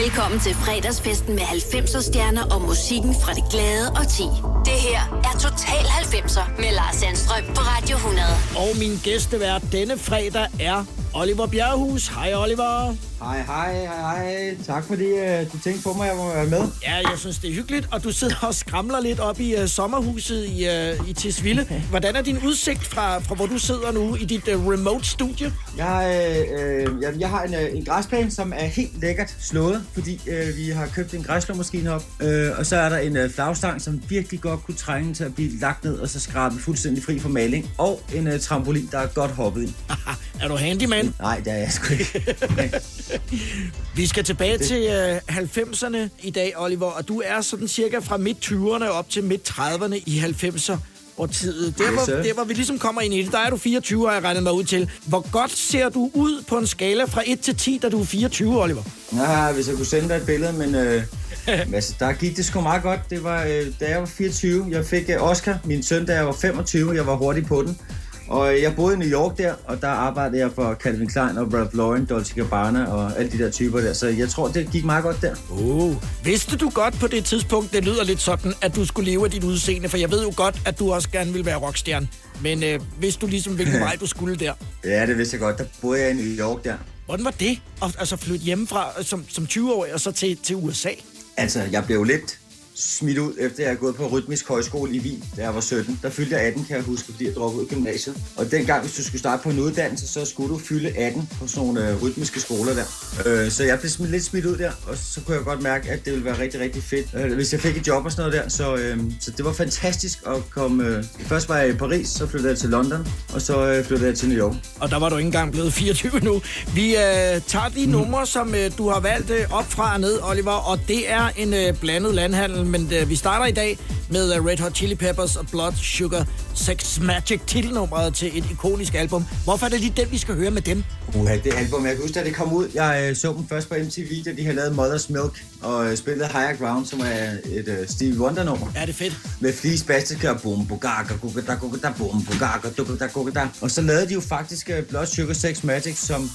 Velkommen til fredagsfesten med 90'er stjerner og musikken fra det glade og ti. Det her er Total 90'er med Lars Sandstrøm på Radio 100. Og min gæstevært denne fredag er Oliver Bjerrehus. Hej Oliver. Hej, hej, hej, hej. Tak fordi uh, du tænkte på mig, at jeg må være med. Ja, jeg synes, det er hyggeligt, og du sidder og skramler lidt op i uh, sommerhuset i, uh, i Tisvilde. Hvordan er din udsigt fra, fra hvor du sidder nu i dit uh, remote studie? Jeg, øh, jeg, jeg har en, uh, en græsplæne, som er helt lækkert slået, fordi uh, vi har købt en græsslåmaskine op. Uh, og så er der en uh, flagstang, som virkelig godt kunne trænge til at blive lagt ned og så skrabet fuldstændig fri for maling. Og en uh, trampolin, der er godt hoppet ind. er du handyman? Nej, det er jeg sgu ikke. Vi skal tilbage til øh, 90'erne i dag, Oliver, og du er sådan cirka fra midt-20'erne op til midt-30'erne i 90'er. Og tid, der, hvor, der, hvor vi ligesom kommer ind i det, der er du 24, har jeg regnet mig ud til. Hvor godt ser du ud på en skala fra 1 til 10, da du er 24, Oliver? Ja, hvis jeg kunne sende dig et billede, men øh, altså, der gik det sgu meget godt. Det var, øh, da jeg var 24, jeg fik øh, Oscar, min søn, da jeg var 25, jeg var hurtig på den. Og jeg boede i New York der, og der arbejdede jeg for Calvin Klein og Ralph Lauren, Dolce Gabbana og alle de der typer der. Så jeg tror, det gik meget godt der. Oh. Vidste du godt på det tidspunkt, det lyder lidt sådan, at du skulle leve af dit udseende? For jeg ved jo godt, at du også gerne vil være rockstjerne. Men øh, hvis du ligesom, hvilken vej du skulle der? Ja, det vidste jeg godt. Der boede jeg i New York der. Hvordan var det? At altså flytte hjemmefra som, som 20-årig og så til, til USA? Altså, jeg blev lidt smidt ud, efter jeg havde gået på rytmisk højskole i Wien, da jeg var 17. Der fyldte jeg 18, kan jeg huske, fordi jeg droppede ud i gymnasiet. Og dengang, hvis du skulle starte på en uddannelse, så skulle du fylde 18 på sådan nogle øh, rytmiske skoler der. Øh, så jeg blev smidt, lidt smidt ud der, og så kunne jeg godt mærke, at det ville være rigtig, rigtig fedt, øh, hvis jeg fik et job og sådan noget der. Så, øh, så det var fantastisk at komme... Øh, først var jeg i Paris, så flyttede jeg til London, og så øh, flyttede jeg til New York. Og der var du ikke engang blevet 24 nu. Vi øh, tager de mm. numre, som øh, du har valgt øh, op fra og ned, Oliver, og det er en øh, blandet landhandel, men øh, vi starter i dag med uh, Red Hot Chili Peppers og Blood Sugar Sex Magic titelnummeret til et ikonisk album. Hvorfor er det lige den, vi skal høre med dem? Uh, det album, jeg kan huske, da det kom ud. Jeg uh, så dem først på MTV, da de havde lavet Mother's Milk og uh, spillet Higher Ground, som er et uh, Stevie Wonder-nummer. Ja, det er fedt. Med flise bastikør, bum, bugaga, gugada, gugada, bum, bugaga, gugada, gugada. Og så lavede de jo faktisk uh, Blood Sugar Sex Magic, som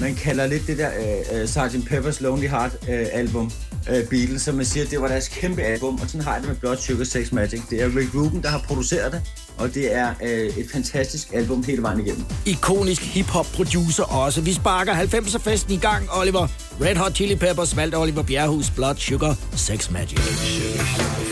man kalder lidt det der uh, Sgt. Pepper's Lonely Heart uh, album øh, Beatles, som man siger, det var deres kæmpe album, og sådan har jeg det med Blood Sugar Sex Magic. Det er Rick Rubin, der har produceret det, og det er øh, et fantastisk album hele vejen igennem. Ikonisk hip-hop-producer også. Vi sparker 90'er-festen i gang, Oliver. Red Hot Chili Peppers valgte Oliver Bjerrehus Blood Sugar Sex Magic. Sugar, sugar,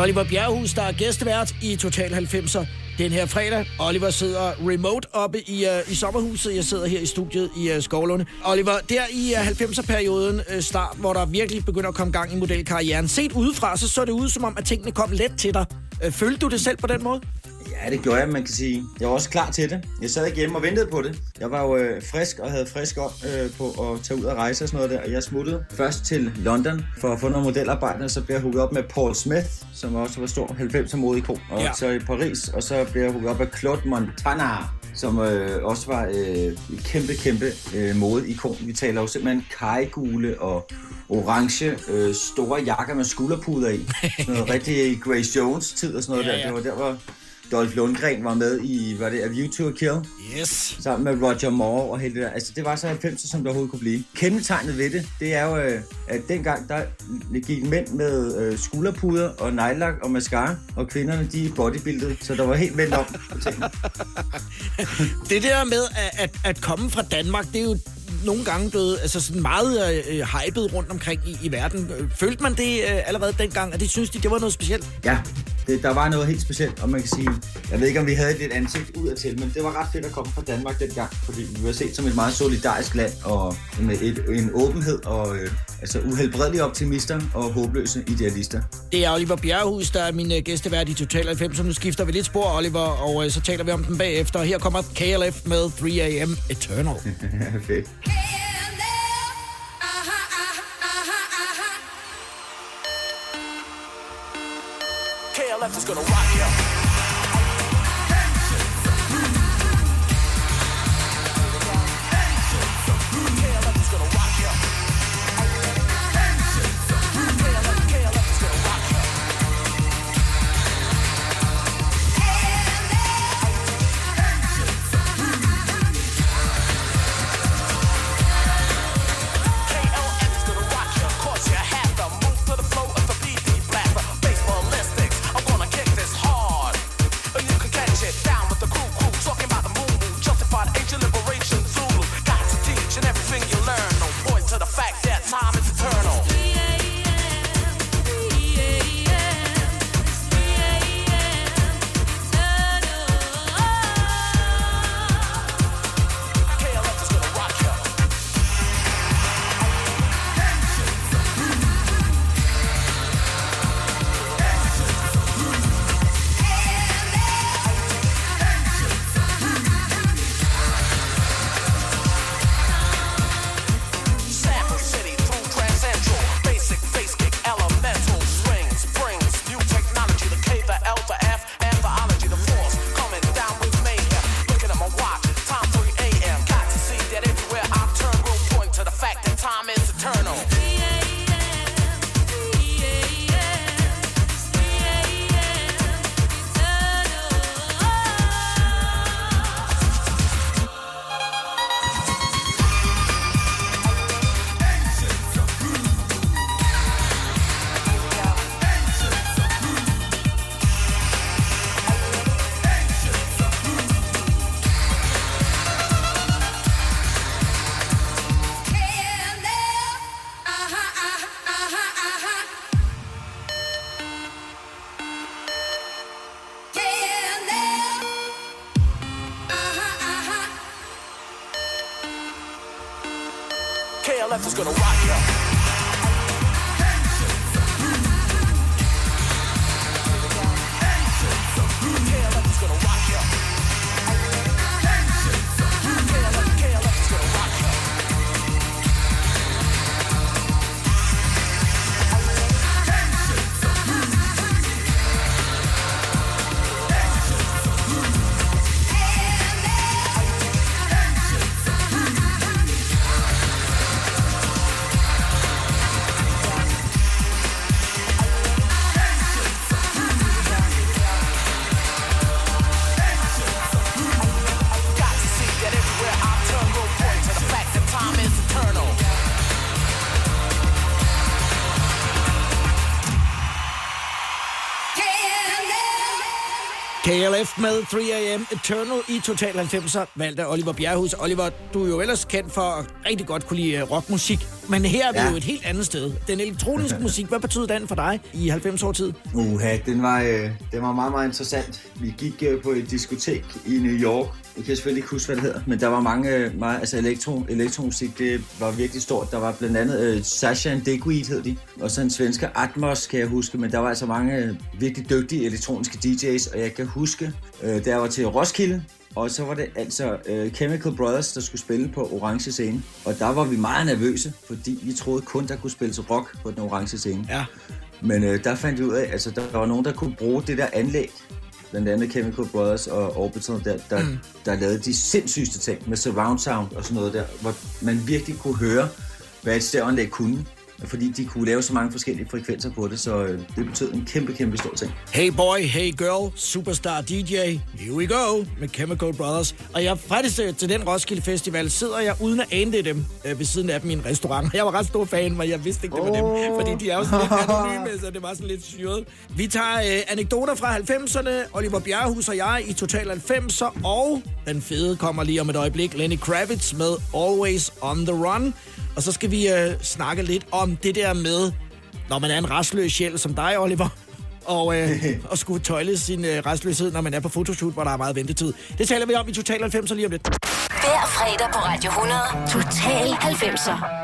Oliver Bjerrehus, der er gæstevært i Total 90'er den her fredag. Oliver sidder remote oppe i, uh, i sommerhuset. Jeg sidder her i studiet i uh, Skovlunde. Oliver, der i øh, uh, 90'er-perioden uh, start, hvor der virkelig begynder at komme gang i modelkarrieren. Set udefra, så så det ud som om, at tingene kom let til dig. Uh, følte du det selv på den måde? Ja, det gjorde jeg, man kan sige. Jeg var også klar til det. Jeg sad hjemme og ventede på det. Jeg var jo øh, frisk og havde frisk op øh, på at tage ud og rejse og sådan noget der. Og jeg smuttede først til London for at få noget modelarbejde, og så blev jeg hugget op med Paul Smith, som også var stor 90'er modeikon. Og ja. så i Paris, og så blev jeg hugget op af Claude Montana som øh, også var øh, et kæmpe, kæmpe øh, modeikon. Vi taler jo simpelthen kajgule og orange øh, store jakker med skulderpuder i. Sådan noget rigtig Grace Jones-tid og sådan noget ja, der. Det var der, hvor Dolph Lundgren var med i, var det A View to a Kill? Yes. Sammen med Roger Moore og hele det der. Altså, det var så 90'er, som det overhovedet kunne blive. Kendetegnet ved det, det er jo, øh, at dengang, der gik mænd med øh, skulderpuder og nejlak og mascara, og kvinderne, de bodybuildede, så der var helt vendt om på det der med at, at, at komme fra Danmark, det er jo nogle gange blevet altså sådan meget øh, hypet rundt omkring i, i verden. Følte man det øh, allerede dengang, at det synes de, det var noget specielt? Ja, det, der var noget helt specielt, og man kan sige, jeg ved ikke, om vi havde et ansigt ud til, men det var ret fedt at komme fra Danmark dengang, fordi vi var set som et meget solidarisk land, og med et, en åbenhed, og øh, altså uhelbredelige optimister og håbløse idealister. Det er Oliver Bjerrehus, der er min øh, gæstevært i Total 90, så nu skifter vi lidt spor, Oliver, og øh, så taler vi om den bagefter. Her kommer KLF med 3AM Eternal. fedt. Is gonna rock Left med 3AM Eternal i Total 90'er, valgte Oliver Bjerghus. Oliver, du er jo ellers kendt for at rigtig godt kunne lide øh, rockmusik. Men her er vi ja. jo et helt andet sted. Den elektroniske musik, hvad betyder den for dig i 90 år tid? Uha, den var, øh, den var meget, meget interessant. Vi gik øh, på et diskotek i New York. Jeg kan selvfølgelig ikke huske, hvad det hedder, men der var mange, øh, meget, altså elektro, elektromusik, det var virkelig stort. Der var blandt andet øh, Sasha and Digweed hed de, og så en svensker Atmos, kan jeg huske, men der var altså mange øh, virkelig dygtige elektroniske DJ's, og jeg kan huske, øh, da jeg var til Roskilde, og så var det altså uh, Chemical Brothers, der skulle spille på orange scene. Og der var vi meget nervøse, fordi vi troede kun, der kunne spilles rock på den orange scene. Ja. Men uh, der fandt vi ud af, at altså, der var nogen, der kunne bruge det der anlæg. Blandt andet Chemical Brothers og Orbital, der, der, mm. der lavede de sindssygste ting med surround sound og sådan noget der, hvor man virkelig kunne høre, hvad et stereoanlæg kunne fordi de kunne lave så mange forskellige frekvenser på det, så øh, det betød en kæmpe, kæmpe stor ting. Hey boy, hey girl, superstar DJ, here we go med Chemical Brothers. Og jeg faktisk øh, til den Roskilde Festival sidder jeg uden at ane det dem øh, ved siden af dem i en restaurant. Jeg var ret stor fan, men jeg vidste ikke, det var oh. dem, fordi de er jo sådan lidt anonyme, så det var sådan lidt syret. Vi tager øh, anekdoter fra 90'erne, Oliver Bjerrehus og jeg i Total 90'er, og den fede kommer lige om et øjeblik, Lenny Kravitz med Always on the Run. Og så skal vi øh, snakke lidt om det der med, når man er en restløs sjæl som dig, Oliver, og, øh, og skulle tøjle sin øh, restløshed, når man er på fotoshoot, hvor der er meget ventetid. Det taler vi om i Total 90'er lige om lidt. Hver fredag på Radio 100. Total 90'er.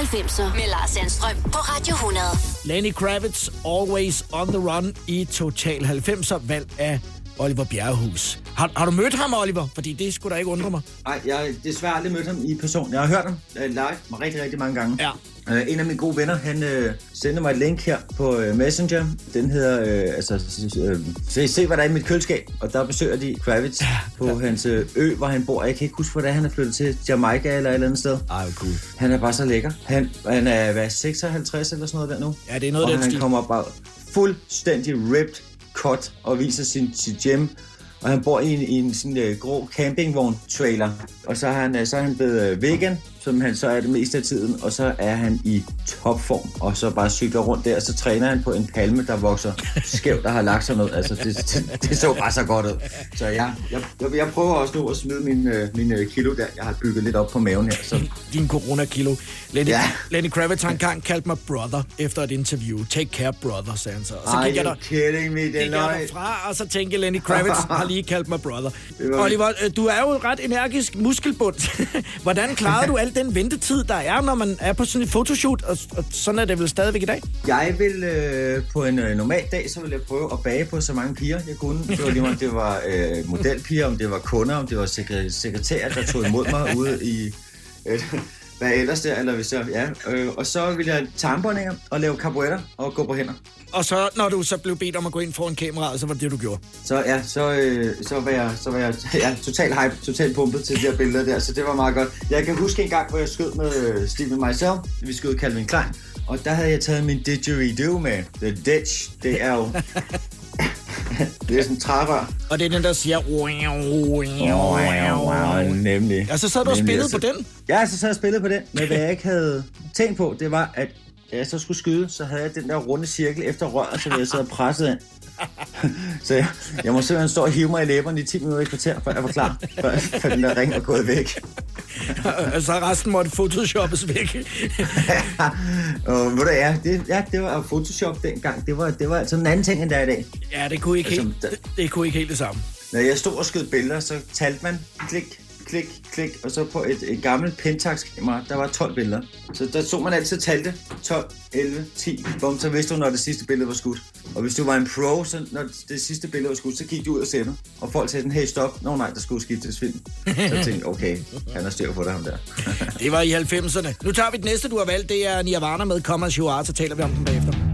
90'er med Lars Sandstrøm på Radio 100. Lenny Kravitz, Always on the Run i Total 90'er, valg af Oliver Bjerrehus. Har, har du mødt ham, Oliver? Fordi det skulle da ikke undre mig. Nej, jeg har desværre aldrig mødt ham i person. Jeg har hørt ham uh, live rigtig, rigtig mange gange. Ja. Uh, en af mine gode venner, han uh, sendte mig et link her på uh, Messenger. Den hedder, uh, altså, uh, se, se hvad der er i mit køleskab. Og der besøger de Kravitz ja, på ja. hans uh, ø, hvor han bor. Jeg kan ikke huske, hvordan han er flyttet til Jamaica eller et eller andet sted. Ej, cool. Han er bare så lækker. Han, han er, hvad, 56 eller sådan noget der nu? Ja, det er noget og den han stil. kommer bare fuldstændig ripped cut og viser sin, sin gym og han bor i en, i en sådan uh, grå campingvogn-trailer. Og så er han, uh, så er han blevet uh, vegan, som han så er det meste af tiden, og så er han i topform, og så bare cykler rundt der, og så træner han på en palme, der vokser skævt, der har lagt sig noget. Altså, det, det, det så bare så godt ud. Så jeg, jeg, jeg prøver også nu at smide min, uh, min uh, kilo der. Jeg har bygget lidt op på maven her. Så. Din corona-kilo. Lenny, Ja. Lenny Kravitz har engang kaldt mig brother efter et interview. Take care, brother, sagde han så. Og så Are gik jeg der, kidding me? Det er løgn. derfra, og så tænkte Lenny Kravitz har lige kaldt mig brother. Oliver, øh, du er jo et ret energisk muskelbund. Hvordan klarer du al den ventetid, der er, når man er på sådan et fotoshoot? Og, og sådan er det vel stadigvæk i dag? Jeg vil øh, på en øh, normal dag, så vil jeg prøve at bage på så mange piger, jeg kunne. Det var lige om det var øh, modelpiger, om det var kunder, om det var sekretærer, der tog imod mig ude i... Øh, hvad ellers der, eller hvis jeg, ja. Øh, og så vil jeg tarmbåndinger og lave carbuetter og gå på hænder. Og så, når du så blev bedt om at gå ind foran kameraet, så var det det, du gjorde. Så ja, så, øh, så var jeg, så var jeg ja, total hype, total pumpet til de her billeder der, så det var meget godt. Jeg kan huske en gang, hvor jeg skød med øh, Steven Meisel, vi skød Calvin Klein, og der havde jeg taget min didgeridoo med. The ditch, det er jo... det er sådan en trærør. Og det er den, der siger... Nemlig. Og så sad du og spillede altså. på den? Ja, så sad jeg og spillede på den. Men hvad jeg ikke havde tænkt på, det var, at jeg så skulle skyde, så havde jeg den der runde cirkel efter røret, så jeg sad og presset ind. så jeg, jeg må simpelthen stå og hive mig i læberne i 10 minutter i kvarter, før jeg var klar, før, før den der ring var gået væk. Og så resten måtte photoshoppes væk. og ved du, ja, det, ja, det var Photoshop dengang. Det var, det var altså en anden ting, end der er i dag. ja, det kunne ikke Altså, helt, det, det kunne ikke helt det samme. Når jeg stod og skød billeder, så talte man klik, klik, klik, og så på et, et gammelt Pentax-kamera, der var 12 billeder. Så der så man altid talte 12, 11, 10, bum, så vidste du, når det sidste billede var skudt. Og hvis du var en pro, så når det sidste billede var skudt, så gik du ud og sendte. og folk sagde, hey stop, nå nej, der skulle skiftes film. Så jeg tænkte, okay, han har styr på det, ham der. Det var i 90'erne. Nu tager vi det næste, du har valgt. Det er Nirvana med Come As så taler vi om den bagefter.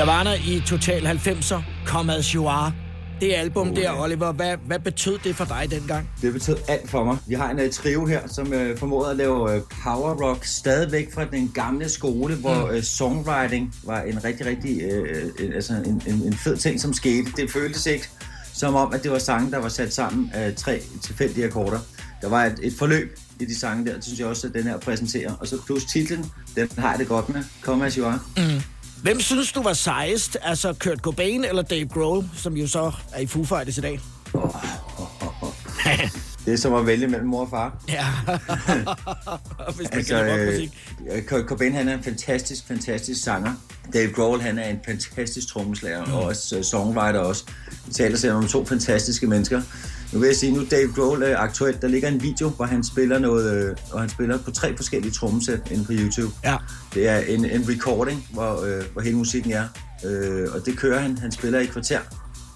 Nirvana i Total 90'er, Come As You Are. Det album oh, der, Oliver, hvad, hvad betød det for dig dengang? Det betød alt for mig. Vi har en uh, trio her, som uh, formåede at lave uh, power rock stadigvæk fra den gamle skole, hvor uh, songwriting var en rigtig, rigtig uh, en, altså en, en, en fed ting, som skete. Det føltes ikke som om, at det var sange, der var sat sammen af tre tilfældige akkorder. Der var et, et forløb i de sange der, det synes jeg også, at den her præsenterer. Og så plus titlen, den har jeg det godt med. Come As You Are. Mm. Hvem synes du var sejest? Altså Kurt Cobain eller Dave Grohl, som jo så er i Foo Fighters i dag? Oh, oh, oh, oh. det er som at vælge mellem mor og far. Ja, hvis man altså, kan musik. Øh, Kurt Cobain, han er en fantastisk, fantastisk sanger. Dave Grohl, han er en fantastisk trommeslager, mm. og også uh, songwriter også. Vi taler sig om to fantastiske mennesker. Nu vil jeg sige, nu Dave Grohl er aktuelt. Der ligger en video, hvor han spiller noget, øh, og han spiller på tre forskellige trommesæt inde på YouTube. Ja. Det er en, en recording, hvor, øh, hvor hele musikken er. Øh, og det kører han. Han spiller i kvarter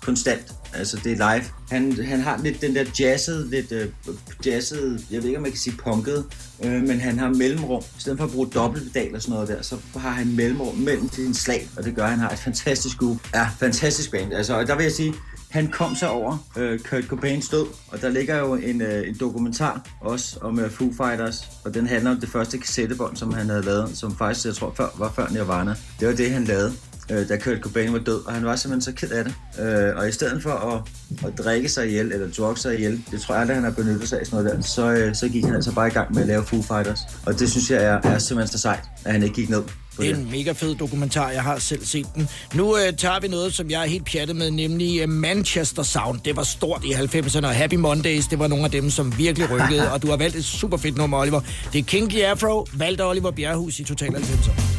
konstant. Altså, det er live. Han, han har lidt den der jazzet, lidt øh, jazzet, jeg ved ikke, om man kan sige punket, øh, men han har mellemrum. I stedet for at bruge dobbeltpedal og sådan noget der, så har han mellemrum mellem sine slag, og det gør, at han har et fantastisk groove. Ja, fantastisk band. Altså, og der vil jeg sige, han kom sig over øh, Kurt Cobains død, og der ligger jo en, øh, en dokumentar også om øh, Foo Fighters, og den handler om det første kassettebånd, som han havde lavet, som faktisk, jeg tror, før, var før Nirvana. Det var det, han lavede, øh, da Kurt Cobain var død, og han var simpelthen så ked af det. Øh, og i stedet for at, at drikke sig ihjel, eller drugge sig ihjel, det tror jeg aldrig, han har benyttet sig af sådan noget der, så, øh, så gik han altså bare i gang med at lave Foo Fighters. Og det synes jeg er, er simpelthen så sejt, at han ikke gik ned det er en mega fed dokumentar, jeg har selv set den. Nu øh, tager vi noget, som jeg er helt pjattet med, nemlig øh, Manchester Sound. Det var stort i 90'erne, og Happy Mondays, det var nogle af dem, som virkelig rykkede, og du har valgt et super fedt nummer, Oliver. Det er Kinky Afro, valgt Oliver Bjerrehus i Total 90'er.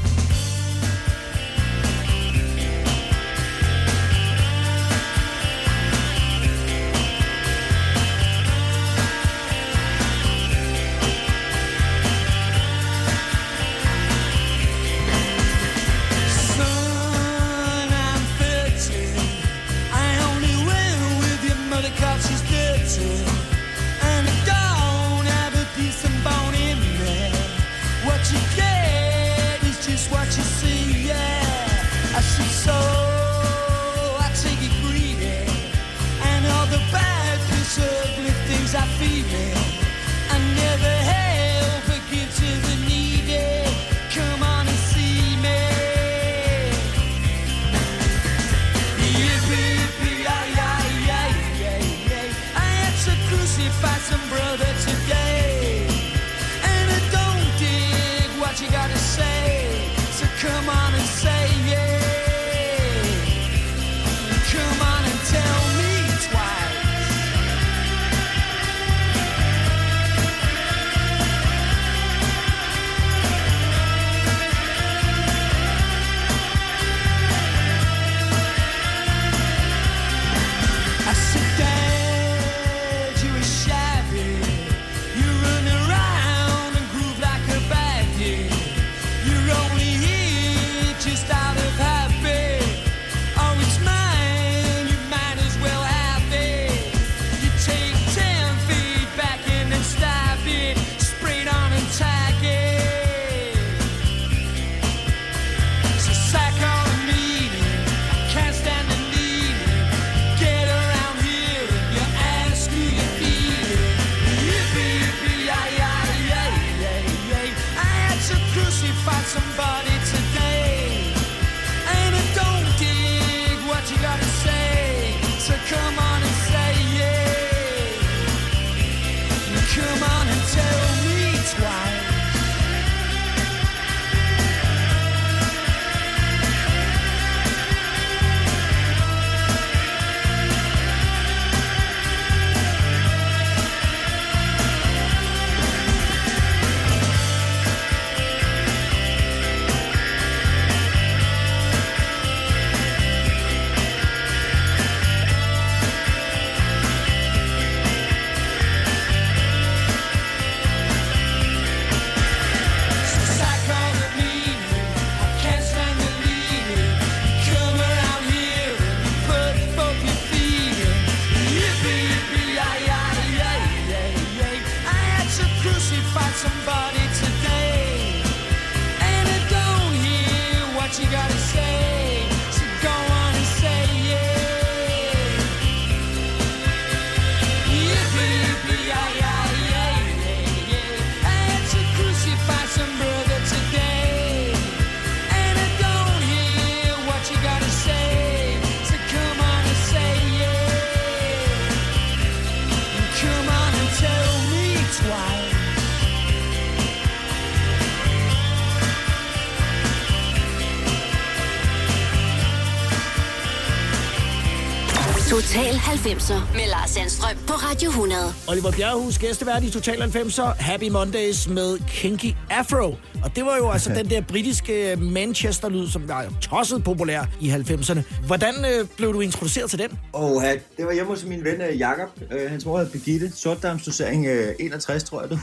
Morgen på Radio 100. Oliver Bjerrehus, gæstevært i Total 90'er, Happy Mondays med Kinky Afro. Og det var jo altså den der britiske Manchester-lyd, som var jo tosset populær i 90'erne. Hvordan øh, blev du introduceret til den? Åh, det var hjemme hos min ven øh, Jakob. Øh, hans mor hed Birgitte. Sortdamsdosering øh, 61, tror jeg, du.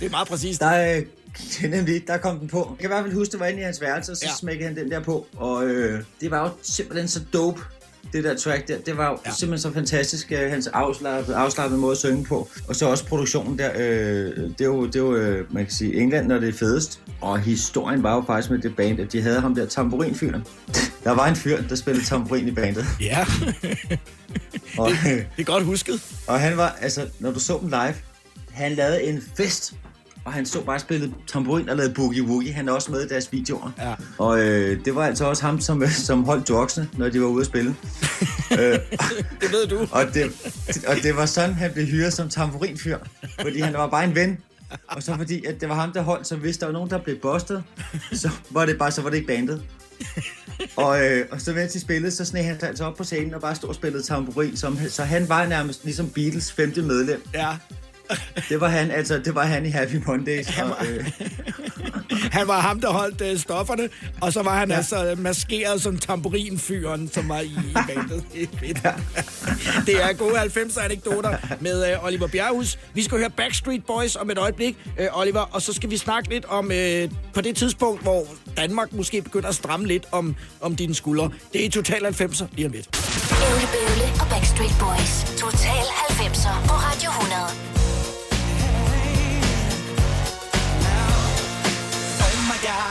Det er meget præcist. Der, øh, det er nemlig, der kom den på. Jeg kan i hvert fald huske, det var inde i hans værelse, og så ja. smækkede han den der på. Og øh, det var jo simpelthen så dope, det der track der. Det var jo Ja. simpelthen så fantastisk, øh, hans afslappede, afslappede måde at synge på. Og så også produktionen der. Øh, det er jo, det er jo øh, man kan sige, England, når det er fedest. Og historien var jo faktisk med det band, at de havde ham der tamburinfyren. Der var en fyr, der spillede tamburin i bandet. Ja, Og, øh, det er godt husket. og han var, altså, når du så dem live, han lavede en fest. Og han så bare spillet tamburin og lavede boogie woogie. Han er også med i deres videoer. Ja. Og øh, det var altså også ham, som, som holdt drugsene, når de var ude at spille. øh, Det ved du. og, det, og det var sådan, han blev hyret som tamburinfyr. Fordi han var bare en ven. Og så fordi, at det var ham, der holdt, så hvis der var nogen, der blev bustet, så var det bare, så var det ikke bandet. Og, øh, og så mens de spillede, så sneg han sig altså op på scenen og bare stod og spillede tamburin. Som, så han var nærmest ligesom Beatles femte medlem. Ja. Det var han, altså, det var han i Happy Mondays. Han var- Og, øh, Han var ham, der holdt øh, stofferne, og så var han ja. Altså øh, maskeret som tamburinfyren, som var i, i bandet. Det er. Det er gode 90'er anekdoter med øh, Oliver Bjerrehus. Vi skal høre Backstreet Boys om et øjeblik, øh, Oliver, og så skal vi snakke lidt om øh, på det tidspunkt, hvor Danmark måske begynder at stramme lidt om, om dine skuldre. Det er Total 90'er lige om lidt. Bøvle Bøvle og Backstreet Boys. Total 90'er på Radio 100.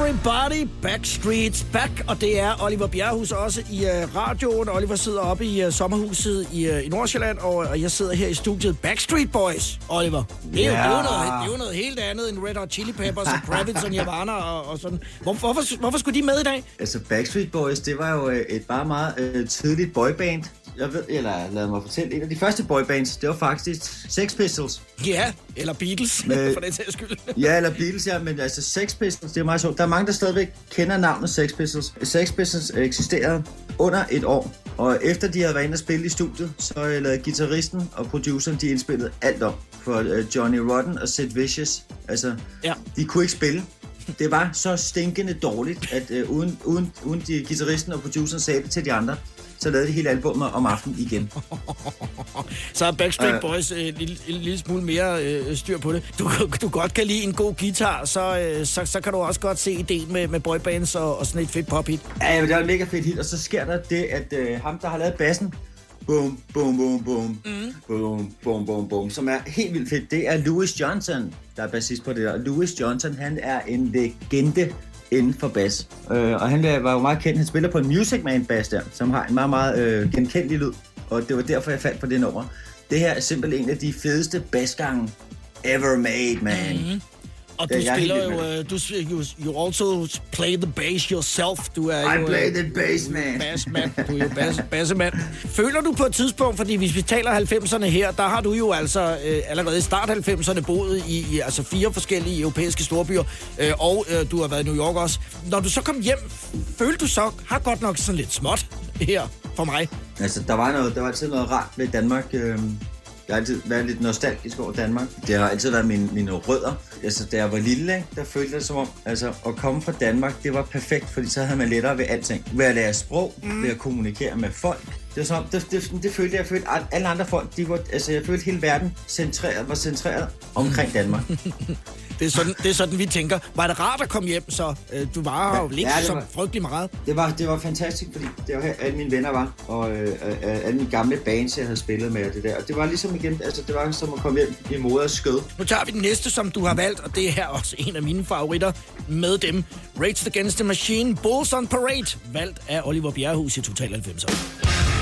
Everybody Backstreets Back, og det er Oliver Bjerrehus også i uh, radioen. Oliver sidder oppe i uh, sommerhuset i, uh, i Nordsjælland, og, og jeg sidder her i studiet. Backstreet Boys, Oliver. Det er, jo, det, er noget, det er jo noget helt andet end Red Hot Chili Peppers og Kravitz og Nirvana og, og sådan. Hvor, hvorfor, hvorfor skulle de med i dag? Altså, Backstreet Boys, det var jo øh, et bare meget øh, tidligt boyband. Jeg ved, eller lad mig fortælle, en af de første boybands, det var faktisk Sex Pistols. Ja, eller Beatles, Med- for den sags skyld. Ja, eller Beatles, ja, men altså Sex Pistols, det er meget sjovt. Der er mange, der stadigvæk kender navnet Sex Pistols. Sex Pistols eksisterede under et år, og efter de havde været inde og spille i studiet, så lavede gitarristen og produceren, de indspillede alt om for øh, Johnny Rotten og Sid Vicious. Altså, Ja. de kunne ikke spille. Det var så stinkende dårligt, at øh, uden, uden, uden de, gitarristen og produceren sagde det til de andre, så lavede de hele albumet om aftenen igen. Så er Backstreet Øh. Boys øh, en, lille, en lille smule mere øh, styr på det. Du, du godt kan lide en god guitar, så, øh, så, så kan du også godt se ideen med, med boybands og, og sådan et fedt pophit. Ja, det var et mega fedt hit, og så sker der det, at øh, ham, der har lavet bassen, boom, boom, boom, boom, mm. boom, boom, boom, boom, som er helt vildt fedt, det er Louis Johnson, der er bassist på det der. Louis Johnson, han er en legende inden for bas. Øh, og han var jo meget kendt, han spiller på en Music Man bas der, som har en meget, meget øh, genkendelig lyd, og det var derfor, jeg faldt på det nummer. Det her er simpelthen en af de fedeste basgange ever made, man. Mm. Og du jeg spiller jo, øh, du, you, you also play the bass yourself. Du er I jo, play øh, the bass, man. Bassmand. Du er jo bas, bassemand. Føler du på et tidspunkt, fordi hvis vi taler 90'erne her, der har du jo altså øh, allerede i start 90'erne boet i, i altså fire forskellige europæiske storbyer, øh, og øh, du har været i New York også. Når du så kom hjem, følte du så, har godt nok sådan lidt småt her for mig. Altså, der var, noget, der var altid noget rart ved Danmark. øhm, Jeg har altid været lidt nostalgisk over Danmark. Det har altid været mine, mine rødder. Altså, da jeg var lille, der følte jeg som om, altså, at komme fra Danmark, det var perfekt, fordi så havde man lettere ved alting. Ved at lære sprog, mm. ved at kommunikere med folk. Det, var om- det, det, det følte jeg, jeg følte, at alle andre folk, de var, altså, jeg følte hele verden centreret, var centreret omkring Danmark. Det er, sådan, det er sådan, vi tænker. Var det rart at komme hjem, så øh, du var her jo Ja, ikke det så var- frygtelig meget. Det var, det var fantastisk, fordi det var her, alle mine venner var, og øh, øh, alle mine gamle bands, jeg havde spillet med, og det der. Og det var ligesom igen, altså det var som at komme hjem i moders skød. Nu tager vi den næste, som du har valgt, og det er her også en af mine favoritter med dem. Rage Against the Machine, Bulls on Parade, valgt af Oliver Bjerrehus i Total 90'er.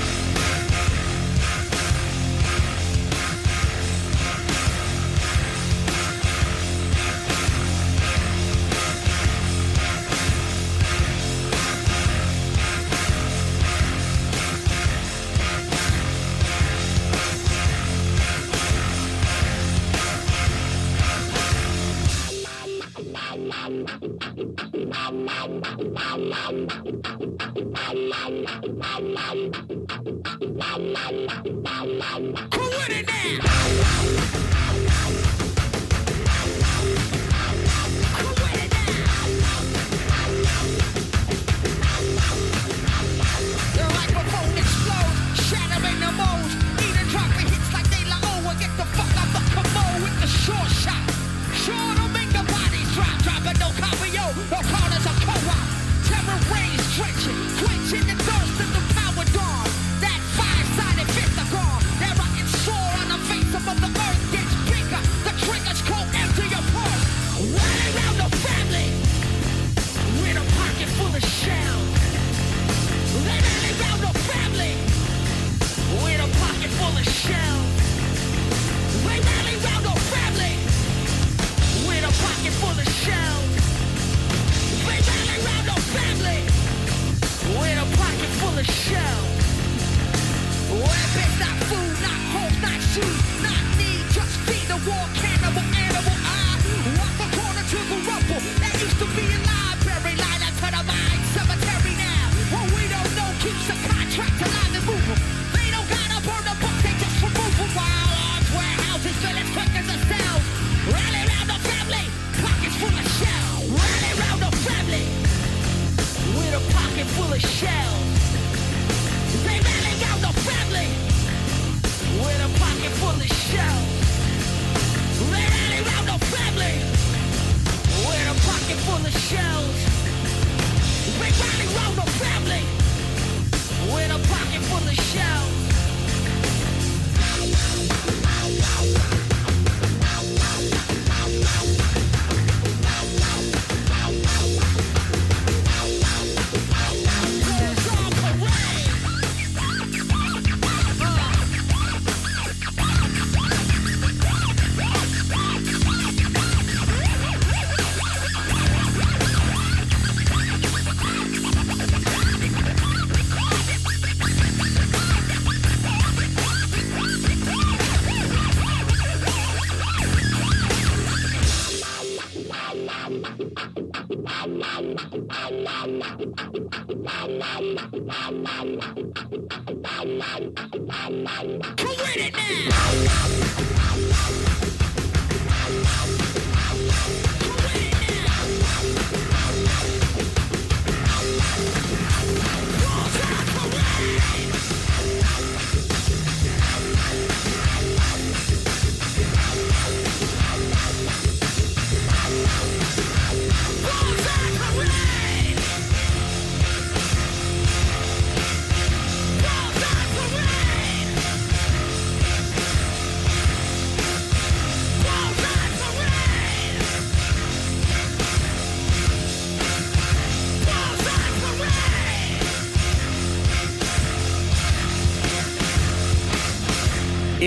The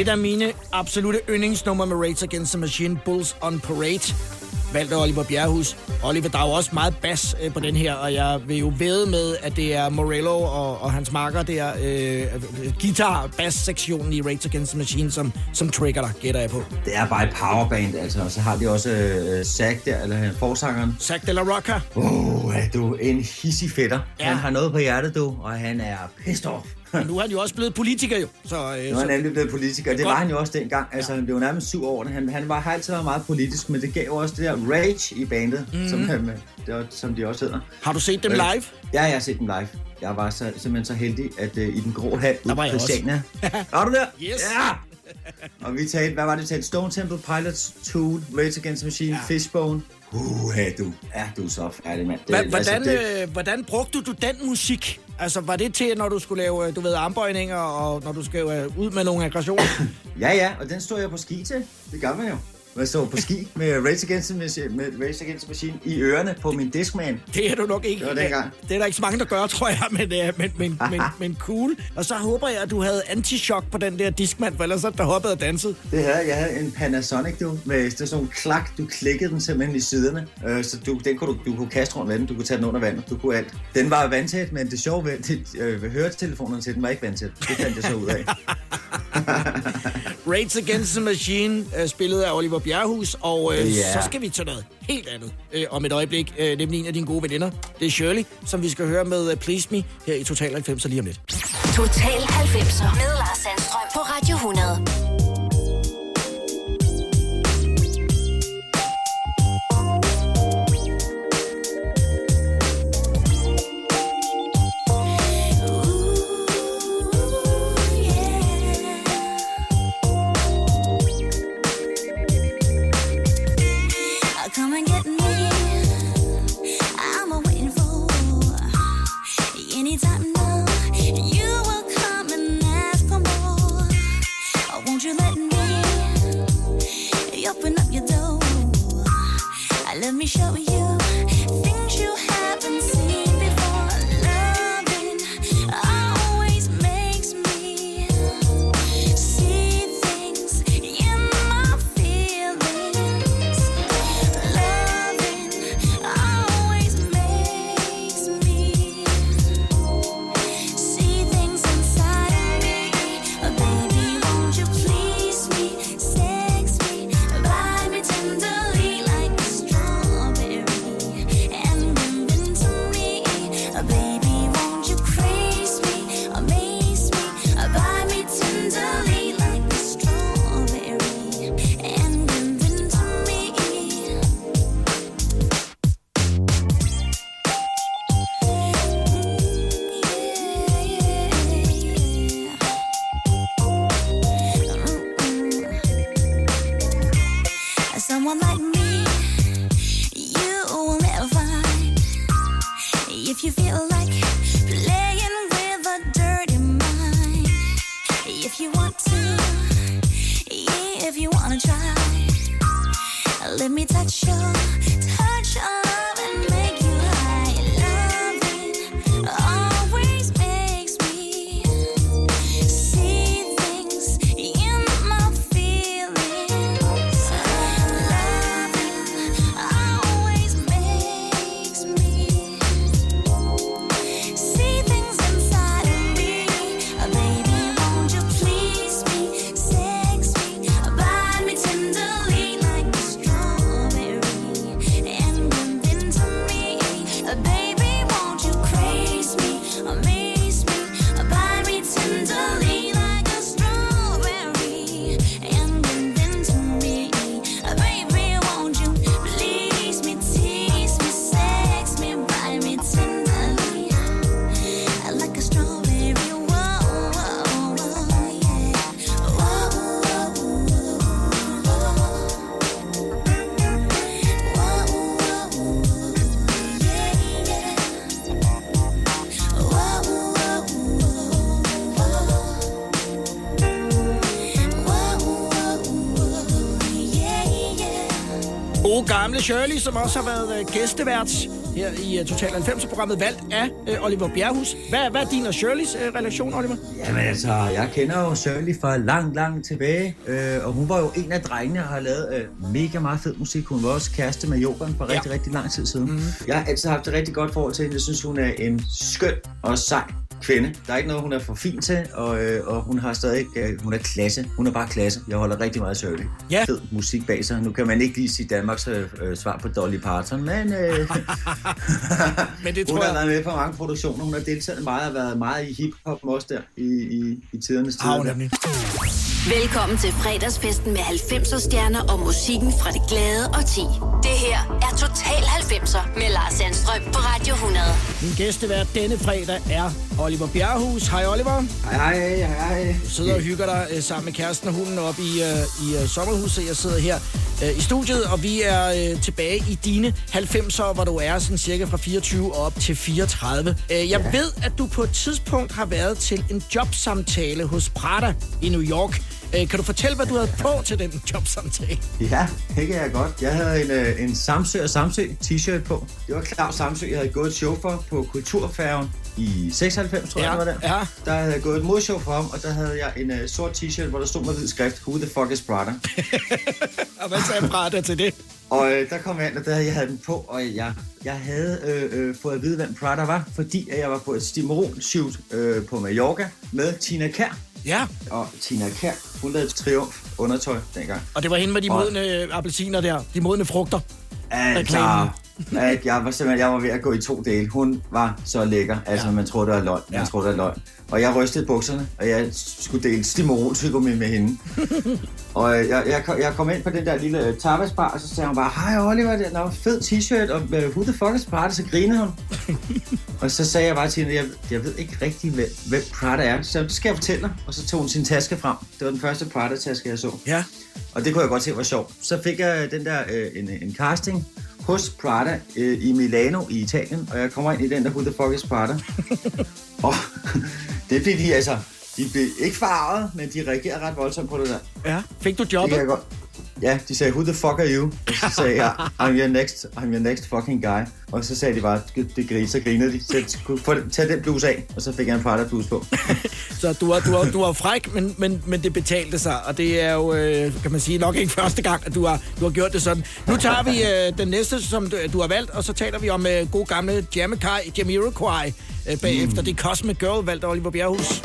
Et af mine absolute yndlingsnumre med Rage Against the Machine, Bulls on Parade, valgt af Oliver Bjerrehus. Oliver, der er jo også meget bas øh, på den her, og jeg vil jo ved med, at det er Morello og, og hans marker der, øh, guitar-bass-sektionen i Rage Against the Machine, som, som trigger dig, gætter jeg på. Det er bare et powerband, altså. Og så har de også øh, Zack der, eller øh, forsangeren. Zack de la Rocca. Oh, er du en hissig fætter. Ja. Han har noget på hjertet, du, og han er pissed off. Og nu er han jo også blevet politiker jo. Så, øh, Nu er han nemlig blevet politiker, det Godt. var han jo også dengang. Altså, det var nærmest syv år. Han, han var, har altid været meget politisk, men det gav jo også det der rage i bandet, mm. som, han, det var, som de også hedder. har du set dem Øh, live? Ja, jeg har set dem live. Jeg var så, simpelthen så heldig, at uh, i den grå hal ude var på. Christiania... Var du der? Yes. Ja! Og vi talte, hvad var det, vi talte? Stone Temple Pilots, Tool, Rage Against the Machine, ja. Fishbone. Uh, hey, du. Ja, du er så færdig, mand. Det- Hvordan, altså, det- øh, hvordan brugte du den musik? Altså, var det til, når du skulle lave, øh, du ved, armbøjninger, og når du skulle øh, ud med nogle aggressioner? Ja, ja, og den stod jeg på ski til. Det gør man jo. Jeg stod på ski med Rage Against the Machine, med Rage Against the Machine i ørerne på min Discman. Det er du nok ikke. Det dengang. Det er der ikke så mange, der gør, tror jeg, men, øh, men, men, men, men cool. Og så håber jeg, at du havde anti-shock på den der diskmand, for ellers er der hoppet og danset. Det havde jeg. Havde en Panasonic, du, med sådan en klak. Du klikkede den simpelthen i siderne. Øh, så du, den kunne du, du kunne kaste rundt vandet, du kunne tage den under vandet, du kunne alt. Den var vandtæt, men det sjove ved, det, øh, høretelefonerne til den var ikke vandtæt. Det fandt jeg så ud af. Rage Against the Machine, øh, spillet af Oliver Bjerrehus, og øh, Ja. så skal vi til noget helt andet øh, om et øjeblik. Øh, nemlig en af dine gode veninder. Det er Shirley, som vi skal høre med øh, Please Me her i Total 90 lige om lidt. Total 90'er med Lars Sandstrøm på Radio 100. gamle Shirley, som også har været øh, gæstevært her i uh, Total 90-programmet, valgt af uh, Oliver Bjerghus. Hvad, hvad er din og Shirleys uh, relation, Oliver? Jamen altså, jeg kender jo Shirley fra langt, langt tilbage, øh, og hun var jo en af drengene, der har lavet øh, mega meget fed musik. Hun var også kæreste med Jokeren for rigtig, Ja. rigtig lang tid siden. Mm-hmm. Jeg har altid haft et rigtig godt forhold til hende. Jeg synes, hun er en skøn og sej kvinde. Der er ikke noget, hun er for fin til, og, øh, og hun har stadig, øh, hun er klasse. Hun er bare klasse. Jeg holder rigtig meget af Shirley. Ja. Fed musik bag sig. Nu kan man ikke lige sige Danmarks øh, øh, svar på Dolly Parton, men øh, Men det hun tror har jeg... været med på mange produktioner. Hun har deltaget meget og været meget i hiphop også der i, i, i tidernes Har hun tider. nemlig. Velkommen til fredagsfesten med 90'er stjerner og musikken fra det glade og ti. Det her er Total 90'er med Lars Sandstrøm på Radio 100. Min gæstevært denne fredag er Oliver Bjerghus. Hej Oliver. Hej, hej, hej. Du sidder og hygger dig øh, sammen med kæresten og hunden op i, øh, i øh, sommerhuset. Jeg sidder her øh, i studiet, og vi er øh, tilbage i dine 90'er, hvor du er sådan cirka fra 24 og op til 34. Øh, jeg ja. ved, at du på et tidspunkt har været til en jobsamtale hos Prada i New York. Øh, kan du fortælle, hvad du havde på til den jobsamtale? Ja, det kan jeg godt. Jeg havde en, øh, en Samsø og Samsø t-shirt på. Det var Claus Samsø, jeg havde gået et show for på Kulturfærgen i 96, tror jeg, Ja, det var der. ja. Der havde jeg gået et modshow for ham, og der havde jeg en uh, sort t-shirt, hvor der stod med hvid skrift, Who the fuck is Prada? Og hvad sagde Prada til det? og øh, der kom jeg ind, og der jeg havde den på, og jeg, jeg havde øh, øh, fået at vide, hvem Prada var, fordi jeg var på et Stimeron-shoot øh, på Mallorca med Tina Kær. Ja, Og Tina Kær, hun lavede triumf undertøj dengang. og det var hende med de modne øh, appelsiner der, de modne frugter. Altså, Reklamen. At jeg var simpelthen jeg var ved at gå i to dele. Hun var så lækker. Altså, Ja. man troede, det var løgn. Man Ja. troede, det var løgn. Og jeg rystede bukserne, og jeg skulle dele stimorol med, med hende. og øh, jeg, jeg, kom- jeg kom ind på den der lille øh, tapasbar, og så sagde hun bare, hej Oliver, det er en fed t-shirt, og uh, who the fuck is Prada? Så grinede hun. og så sagde jeg bare til hende, jeg, jeg ved ikke rigtig, hvem, hvem Prada er. Så det skal jeg fortælle dig. Og så tog hun sin taske frem. Det var den første Prada-taske, jeg så. Ja. Og det kunne jeg godt se var sjovt. Så fik jeg den der øh, en, en casting hos Prada øh, i Milano i Italien, og jeg kommer ind i den der Who the fuck is Prada. og det blev de altså, de blev ikke farvet, men de reagerede ret voldsomt på det der. ja. Fik du Det kan jobbet? jeg godt. Ja, de sagde, who the fuck are you? Og så sagde jeg, I'm your next, I'm your next fucking guy. Og så sagde de bare, det griner, så grinede de. Så få den- tag den bluse af, og så fik jeg en Prada bluse på. Så du var, du var, du var fræk, men, men, men det betalte sig, og det er jo, øh, kan man sige, nok ikke første gang, at du har, du har gjort det sådan. Nu tager vi øh, den næste, som du, du har valgt, og så taler vi om øh, god gamle Jamiroquai, Jamiroquai øh, bagefter. Mm. Det er Cosmic Girl, valgt af Oliver Bjerghus.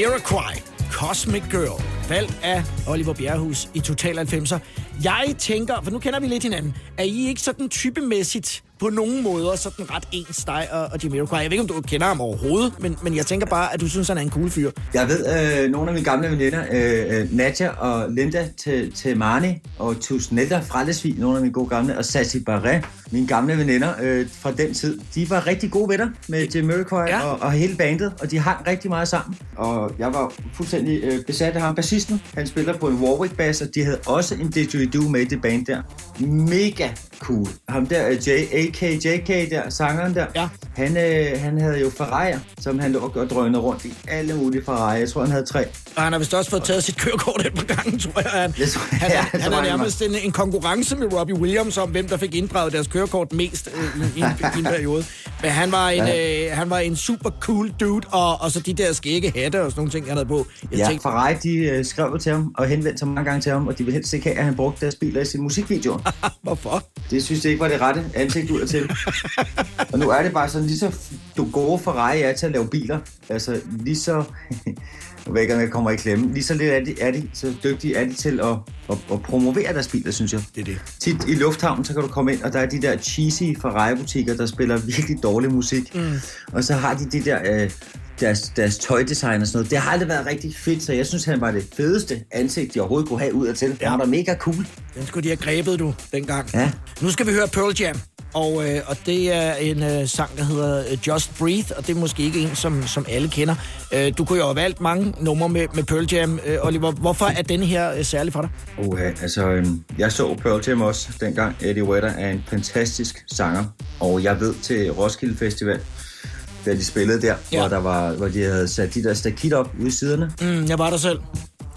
Jamiroquai, Cosmic Girl, valgt af Oliver Bjerrehus i Total 90'er. Jeg tænker, for nu kender vi lidt hinanden, er I ikke sådan typemæssigt på nogen måder sådan ret ens dig og, og Jamiroquai? Jeg ved ikke, om du kender ham overhovedet, men, men jeg tænker bare, at du synes, han er en cool fyr. Jeg ved, øh, nogle af mine gamle veninder, øh, øh, Nadja og Linda til, til Marni, og Tusnelda fra Lesvig, nogle af mine gode gamle, og Sassi Barret, mine gamle veninder øh, fra den tid, de var rigtig gode venner med Jamiroquai Ja. ja. og, og hele bandet, og de hang rigtig meget sammen. Og jeg var fuldstændig øh, besat af ham. Bassisten, han spiller på en Warwick-bass, og de havde også en didgeridoo med i det band der. Mega cool. Ham der, øh, J, AK, JK der, sangeren der, Ja. han, øh, han havde jo Ferrari'er, som han lå og drønede rundt i alle mulige Ferrari'er. Jeg tror, han havde tre. Og han har vist også fået taget sit kørekort et par gange, tror jeg. Han, tror jeg, han, er, ja, det han tror er nærmest en, en konkurrence med Robbie Williams om, hvem der fik inddraget deres kørekort mest øh, i, i, en, i en periode. Men han var en, øh, han var en super cool dude, og, og så de der skægge hatte og sådan nogle ting, han havde på. Jeg Ja, tænkte, Ferrari, de øh, skrev til ham og henvendte sig mange gange til ham, og de ville helst ikke have, at han brugte deres biler i sine musikvideoer. hvorfor? Det synes jeg ikke var det rette ansigt ud til. og nu er det bare sådan, lige så f- du gode Ferrari er til at lave biler, altså lige så... Jeg kommer i klemme. Lige så lidt er de, er de så dygtige er de til at, at, at promovere deres biler, synes jeg. Det er det. Tit i lufthavnen, så kan du komme ind, og der er de der cheesy Ferrari-butikker, der spiller virkelig dårlig musik. Mm. Og så har de de der... Øh, deres, deres tøjdesign og sådan noget. Det har aldrig været rigtig fedt, så jeg synes, han var det fedeste ansigt, de overhovedet kunne have ud af til. Ja. Han var da mega cool. Den skulle de have grebet, du, dengang. Ja. Nu skal vi høre Pearl Jam. Og, øh, og det er en øh, sang, der hedder øh, Just Breathe, og det er måske ikke en, som, som alle kender. Øh, du kunne jo have valgt mange numre med, med Pearl Jam, øh, Oliver. Hvorfor er den her øh, særlig for dig? Oha, altså, øhm, jeg så Pearl Jam også dengang. Eddie Vedder er en fantastisk sanger, og jeg ved til Roskilde Festival, da de spillede der, Ja. hvor, der var, hvor de havde sat de der stakit op ude i siderne. Mm, jeg var der selv.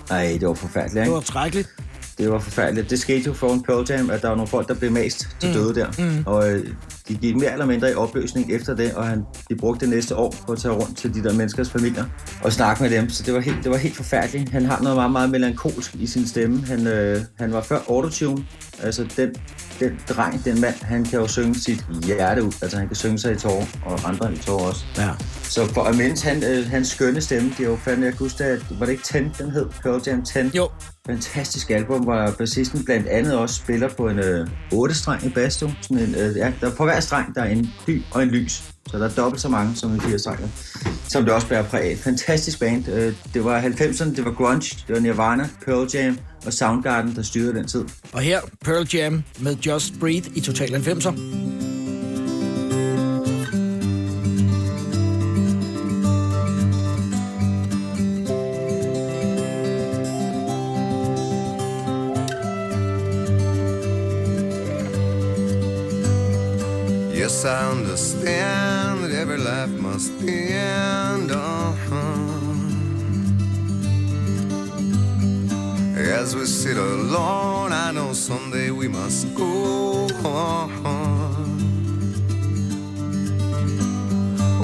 Ej, det var forfærdeligt, Det ikke? var trækkeligt. Det var forfærdeligt. Det skete jo foran Pearl Jam, at der var nogle folk, der blev mast til mm. døde der. Mm. Og øh, de gik mere eller mindre i opløsning efter det, og han, de brugte det næste år på at tage rundt til de der menneskers familier og snakke med dem. Så det var helt, det var helt forfærdeligt. Han har noget meget, meget melankolsk i sin stemme. Han, øh, han var før autotune. Altså den, den dreng, den mand, han kan jo synge sit hjerte ud. Altså han kan synge sig i tårer, og andre i tårer også. Ja. Så for at mindes han, øh, hans skønne stemme, det er jo fandme, jeg kan huske, at, var det ikke 10, den hed? Pearl Jam 10? Jo. Fantastisk album, hvor bassisten blandt andet også spiller på en øh, 8-streng i bass. Sådan en, øh, ja, der, på hver streng der er en dyb og en lys. Så der er dobbelt så mange som en 4 strenger, som det også bærer præg af. Fantastisk band. Øh, det var 90'erne, det var grunge, det var Nirvana, Pearl Jam og Soundgarden, der styrede den tid. Og her Pearl Jam med Just Breathe i Total 90'er. I understand that every life must end. Uh-huh. As we sit alone, I know someday we must go on.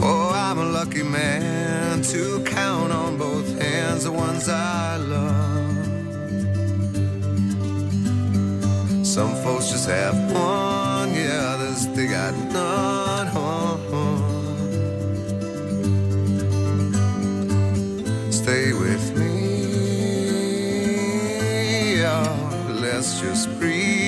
Oh, I'm a lucky man to count on both hands the ones I love. Some folks just have one, yeah, others they got none. Stay with me, yeah, let's just breathe.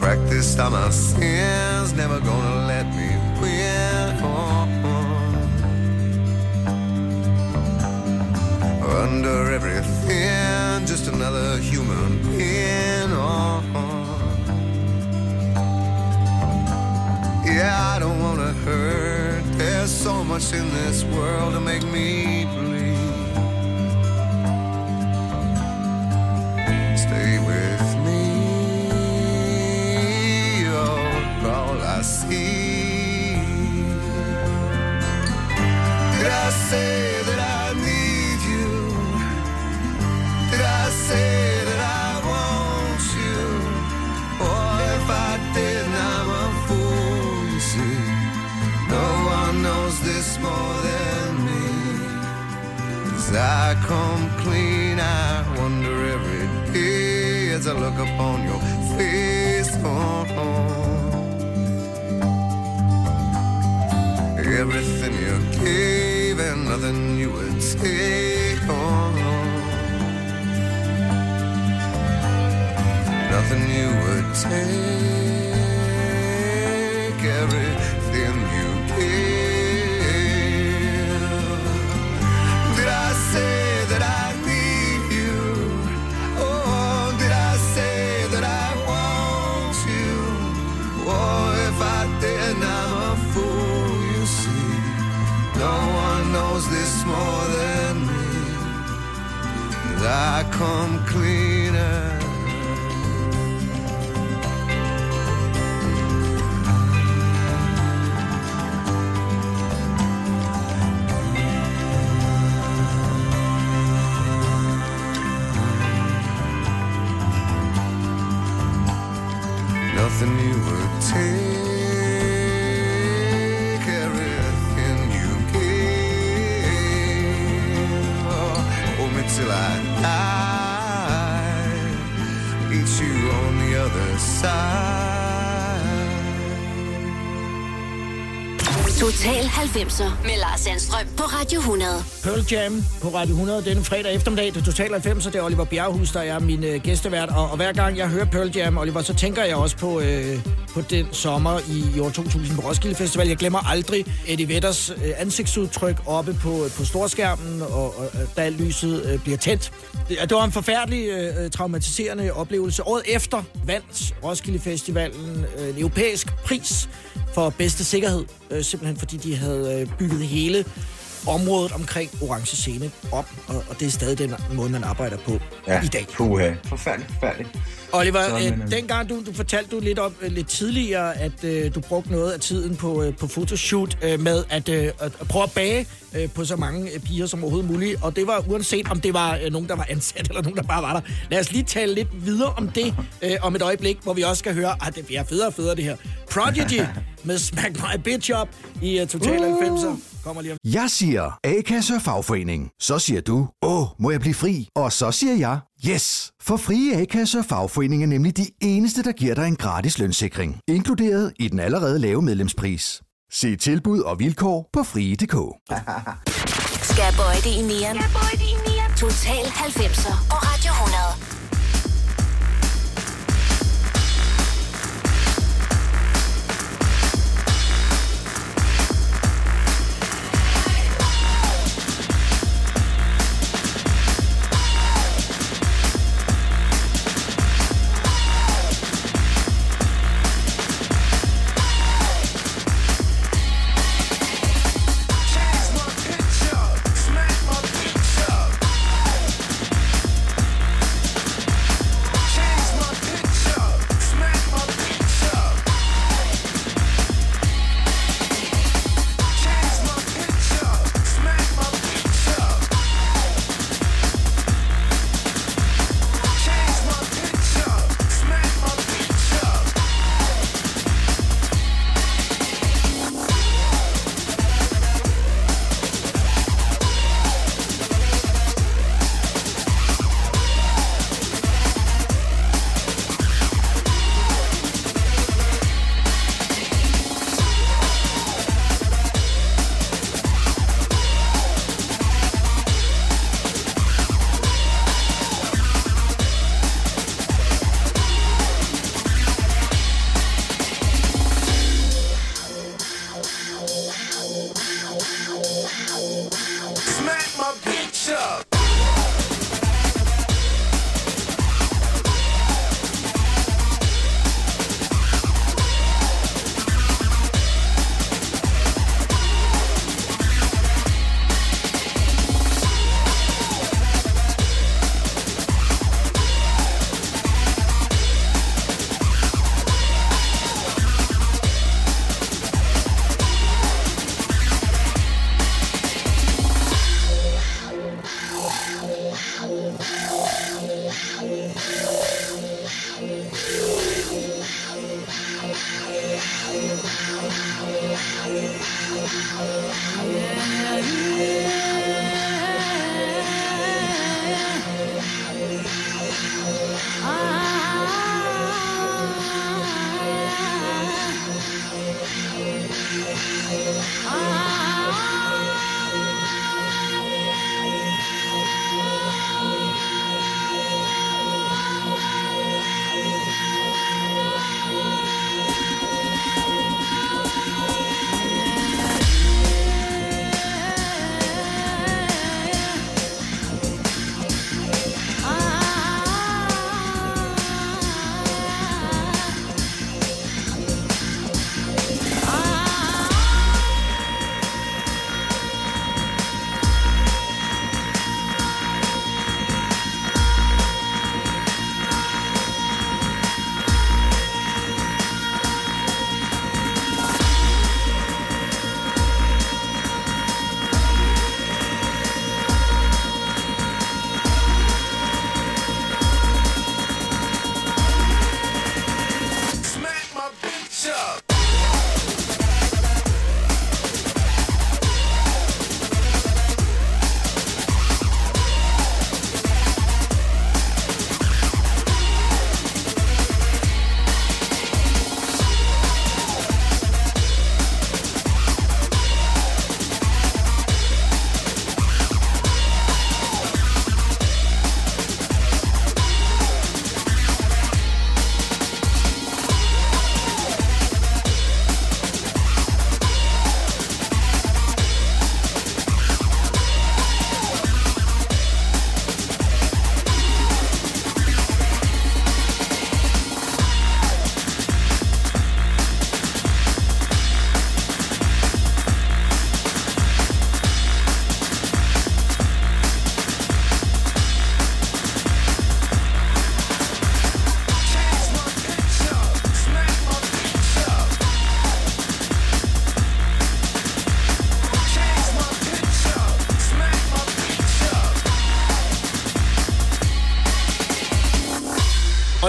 Practiced all my sins, never gonna another human being. Yeah, I don't wanna hurt. There's so much in this world to make me bleed. I look upon your face. Oh, Everything you gave and nothing you would take on. Nothing you would take. Come cleaner. Nothing you would take, Total 90'er med Lars Sandstrøm på Radio 100. Pearl Jam på Radio 100 denne fredag eftermiddag. Det er Total 90'er, det er Oliver Bjerghus, der er min øh, gæstevært. Og, og hver gang jeg hører Pearl Jam, Oliver, så tænker jeg også på, øh, på den sommer i, i år 2000 på Roskilde Festival. Jeg glemmer aldrig Eddie Vedders øh, ansigtsudtryk oppe på, øh, på storskærmen, og, og og da lyset øh, bliver tændt. Det, det var en forfærdelig, øh, øh, traumatiserende oplevelse. Året efter vandt Roskilde Festivalen øh, en europæisk pris for bedste sikkerhed, øh, simpelthen fordi de havde øh, bygget hele området omkring Orange Scene op, og, og det er stadig den måde, man arbejder på ja. i dag. Puha. Forfærdeligt, forfærdeligt. Oliver, Så, øh, men, øh, dengang du, du fortalte du lidt om øh, lidt tidligere, at øh, du brugte noget af tiden på, øh, på fotoshoot øh, med at, øh, at prøve at bage øh, på så mange øh, piger som overhovedet muligt, og det var uanset om det var øh, nogen, der var ansat, eller nogen, der bare var der. Lad os lige tale lidt videre om det øh, om et øjeblik, hvor vi også skal høre, at det bliver federe og federe det her. Prodigy med Smack My Bitch Up i uh, Total 90'er. Kommer lige om. Jeg siger A-kasse og fagforening. Så siger du, åh, må jeg blive fri? Og så siger jeg, yes! For frie A-kasse og fagforening er nemlig de eneste, der giver dig en gratis lønssikring. Inkluderet i den allerede lave medlemspris. Se tilbud og vilkår på frie.dk. Skal jeg bøje det i nieren? Total 90'er og Radio 100.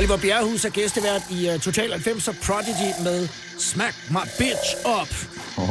Oliver Bjerrehus er gæstevært i uh, Total 90'er Prodigy med Smack My Bitch Up.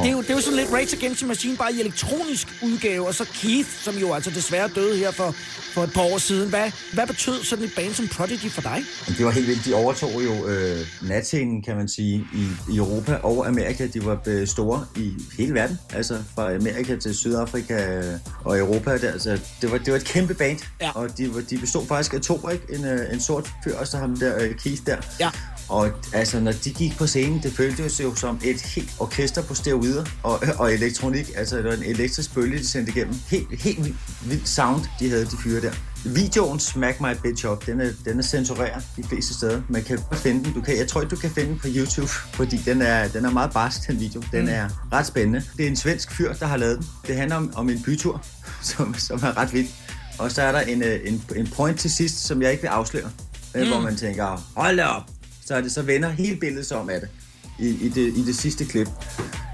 Det er, jo, det er jo sådan lidt Rage Against the Machine, bare i elektronisk udgave. Og så Keith, som jo altså desværre døde her for, for et par år siden. Hvad, hvad betød sådan et band som Prodigy for dig? Det var helt vildt. De overtog jo øh, natscenen, kan man sige, i, i Europa og Amerika. De var øh, store i hele verden. Altså fra Amerika til Sydafrika og Europa. Der, altså, det, var, det var et kæmpe band. Ja. Og de, de bestod faktisk af to, ikke? En, øh, en sort fyr, og så ham der, øh, Keith der. Ja. Og altså, når de gik på scenen, det føltes jo som et helt orkester på steroider og, og elektronik. Altså, det var en elektrisk bølge, de sendte igennem. Helt, helt vild, sound, de havde, de fyre der. Videoen Smack My Bitch Up, den er, den er censureret de fleste steder. Man kan finde den. Du kan, jeg tror ikke, du kan finde den på YouTube, fordi den er, den er meget barsk, den video. Den er ret spændende. Det er en svensk fyr, der har lavet den. Det handler om, om en bytur, som, som er ret vild. Og så er der en, øh, en, en point til sidst, som jeg ikke vil afsløre. Mm. Hvor man tænker, hold op. Så er det så vender hele billedet sig om af det. I, i, det, i det sidste klip.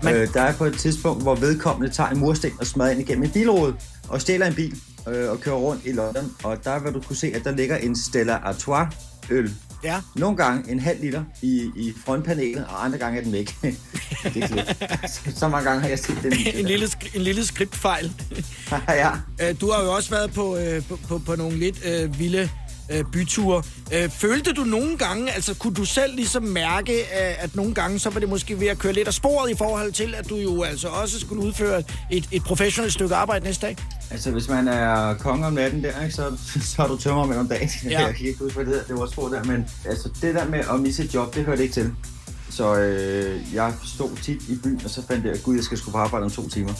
Men- Øh, der er på et tidspunkt, hvor vedkommende tager en mursten og smadrer ind igennem en bilrude og stjæler en bil øh, og kører rundt i London. Og der vil du kunne se, at der ligger en Stella Artois øl. Ja. Nogle gange en halv liter i, i frontpanelet, og andre gange er den væk. det er så, så mange gange har jeg set den. En lille, en lille skriptfejl. ja. Øh, Du har jo også været på, øh, på, på, på nogle lidt øh, vilde øh, byture. Øh, følte du nogle gange, altså kunne du selv ligesom mærke, øh, at nogle gange, så var det måske ved at køre lidt af sporet i forhold til, at du jo altså også skulle udføre et, et professionelt stykke arbejde næste dag? Altså, hvis man er konge om natten der, ikke, så, så er du tømmer med om dagen. Ja. Jeg kan ikke huske, hvad det hedder. Det var spurgt der, men altså, det der med at misse et job, det hørte ikke til. Så øh, jeg stod tit i byen, og så fandt jeg, at gud, jeg skal sgu på arbejde om to timer.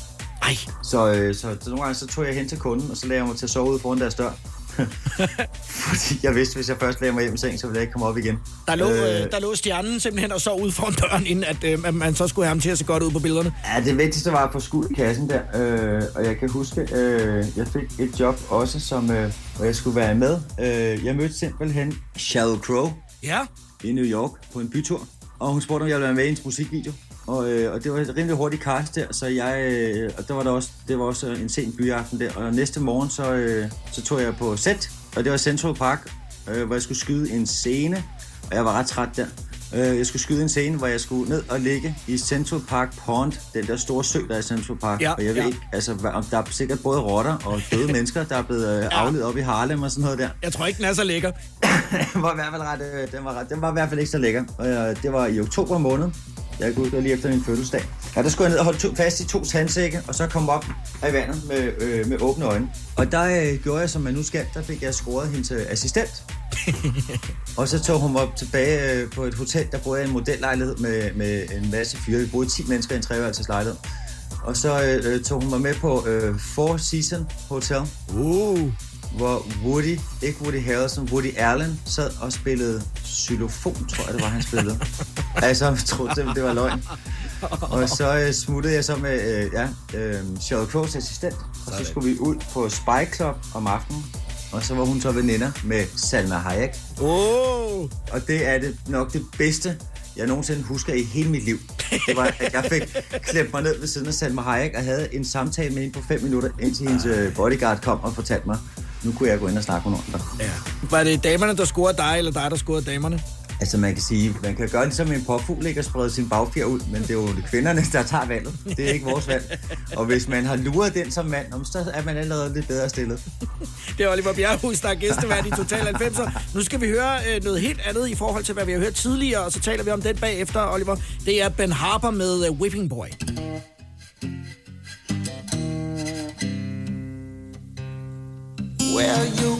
Ej, Så, øh, så, så nogle gange så tog jeg hen til kunden, og så lagde jeg mig til at sove ude foran deres dør. Fordi jeg vidste, hvis jeg først lagde mig hjem i seng, så ville jeg ikke komme op igen. der lå, øh, der lå stjernen simpelthen og så ud foran døren, inden at, øh, at man så skulle have ham til at se godt ud på billederne. Ja, det vigtigste var at få skud i kassen der, øh, og jeg kan huske, øh, jeg fik et job også, som, øh, hvor jeg skulle være med. Øh, jeg mødte simpelthen Sheryl Crow Ja. i New York på en bytur, og hun spurgte, om jeg ville være med i hendes musikvideo. Og, øh, og det var et rimelig hurtigt cast der, så jeg, øh, og der var der også, det var også en sen byaften der, og næste morgen så, øh, så tog jeg på set, og det var Central Park, øh, hvor jeg skulle skyde en scene, og jeg var ret træt der. Øh, jeg skulle skyde en scene, hvor jeg skulle ned og ligge i Central Park Pond, den der store sø, der er i Central Park. Ja, og jeg ved ja. ikke, altså, der er sikkert både rotter og døde mennesker, der er blevet øh, afledt op i Harlem og sådan noget der. Jeg tror ikke, den er så lækker. den var i hvert fald ret, øh, den var, ret, den var i hvert fald ikke så lækker. Og, øh, det var i oktober måned. Jeg huske, det var lige efter min fødselsdag. Ja, der skulle jeg ned og holde to, fast i to tandsække, og så komme op af vandet med, øh, med åbne øjne. Og der øh, gjorde jeg, som man nu skal. Der fik jeg scoret hendes øh, assistent. og så tog hun mig op tilbage øh, på et hotel. Der boede jeg i en modellejlighed med, med en masse fyre. Vi boede 10 mennesker i en treværelses lejlighed. Og så øh, tog hun mig med på øh, Four Season Hotel Uh. Hvor Woody, ikke Woody Harrelson, Woody Allen sad og spillede xylofon, tror jeg det var, han spillede. altså, jeg troede simpelthen, det var løgn. Og så øh, smuttede jeg så med øh, ja, øh, Sheryl Crows assistent, og så skulle vi ud på Spy Club om aftenen. Og så var hun så veninder med Salma Hayek. Oh. Og det er det nok det bedste, jeg nogensinde husker i hele mit liv. Det var, at jeg fik klemt mig ned ved siden af Salma Hayek og havde en samtale med hende på fem minutter, indtil hendes øh, bodyguard kom og fortalte mig, nu kunne jeg gå ind og snakke med nogen. Ja. Var det damerne, der scorede dig, eller dig, der scorede damerne? Altså man kan sige, man kan gøre ligesom en popfugl, ikke at sprede sin bagfjer ud, men det er jo kvinderne, der tager valget. Det er ikke vores valg. Og hvis man har luret den som mand, så er man allerede lidt bedre stillet. Det er Oliver Bjerghus, der er gæstevært i Total 90'er. Nu skal vi høre øh, noget helt andet i forhold til, hvad vi har hørt tidligere, og så taler vi om den bagefter, Oliver. Det er Ben Harper med uh, Whipping Boy. Well, you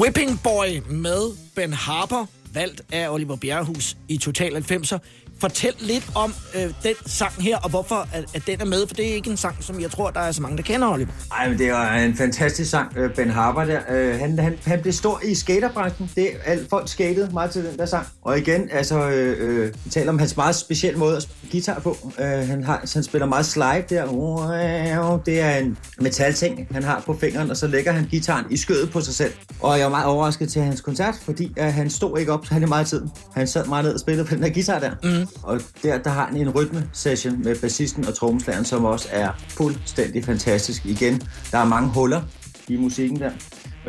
Whipping Boy med Ben Harper, valgt af Oliver Bjerrehus i Total 90'er. Fortæl lidt om øh, den sang her, og hvorfor at, at den er med, for det er ikke en sang, som jeg tror, der er så mange, der kender, Oliver. Ej, men det er en fantastisk sang, øh, Ben Harper der. Øh, Han, han, han blev stor i skaterbranchen. Det er alt folk skatede meget til den der sang. Og igen, altså, øh, øh, vi taler om hans meget specielle måde at spille guitar på. Øh, han, har, han spiller meget slide der. Det er en metalting, han har på fingeren, og så lægger han gitaren i skødet på sig selv. Og jeg var meget overrasket til hans koncert, fordi øh, han stod ikke op så han meget tid. Han sad meget ned og spillede på den der guitar der. Mm. Og der, der har han en rytme-session med bassisten og trommeslageren, som også er fuldstændig fantastisk. Igen, der er mange huller i musikken der.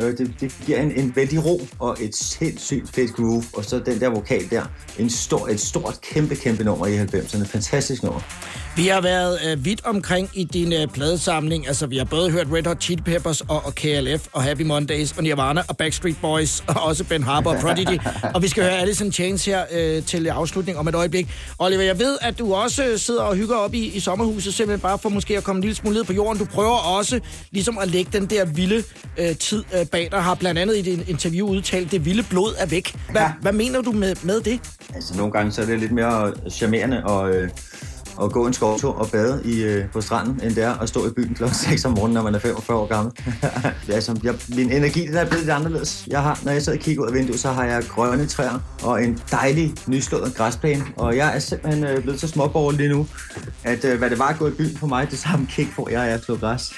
Øh, det, det giver en, en vældig ro og et sindssygt fedt groove. Og så den der vokal der. En stor, et stort, kæmpe, kæmpe nummer i 90'erne. Fantastisk nummer. Vi har været øh, vidt omkring i din øh, pladesamling. Altså, vi har både hørt Red Hot Chili Peppers og, og KLF og Happy Mondays og Nirvana og Backstreet Boys og også Ben Harper og Prodigy. og vi skal høre Alice in Chains her øh, til afslutning om et øjeblik. Oliver, jeg ved, at du også øh, sidder og hygger op i, i sommerhuset, simpelthen bare for måske at komme en lille smule ned på jorden. Du prøver også ligesom at lægge den der vilde øh, tid øh, bag dig. Har blandt andet i dit interview udtalt, det vilde blod er væk. Hvad, Ja. hvad mener du med, med det? Altså, nogle gange så er det lidt mere charmerende og, øh, at gå en skovtur og bade i, øh, på stranden, end det er at stå i byen kl. 6 om morgenen, når man er 45 år gammel. er som, jeg, min energi den er blevet lidt anderledes. Jeg har, når jeg sidder og kigger ud af vinduet, så har jeg grønne træer og en dejlig nyslået græsplæne. Og jeg er simpelthen øh, blevet så småborgerlig lige nu, at øh, hvad det var at gå i byen for mig, det samme kick for, jeg er at slå græs.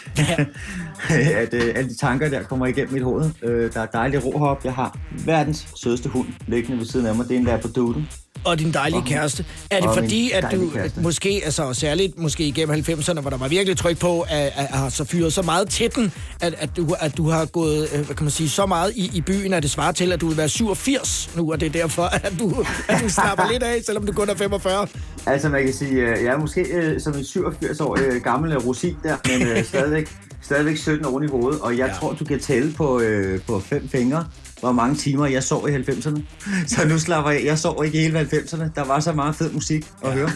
at øh, alle de tanker der kommer igennem mit hoved. Øh, der er dejlig ro heroppe. Jeg har verdens sødeste hund liggende ved siden af mig. Det er en labradoodle. Og din dejlige kæreste. Er det og fordi, at du kæreste. måske, altså særligt måske igennem 90'erne, hvor der var virkelig tryk på, at, at, at have så fyret så meget til den, at, at, du, at du har gået, øh, hvad kan man sige, så meget i, i byen, at det svarer til, at du vil være 87 nu, og det er derfor, at du, at du slapper lidt af, selvom du kun er 45. Altså man kan sige, øh, jeg er måske øh, som en 87-årig øh, gammel rosin der, men øh, stadigvæk, stadigvæk 17 oven i hovedet. Og jeg ja. tror, du kan tælle på, øh, på fem fingre, hvor mange timer jeg sov i 90'erne. Så nu slapper jeg. Jeg sov ikke i hele 90'erne. Der var så meget fed musik at høre.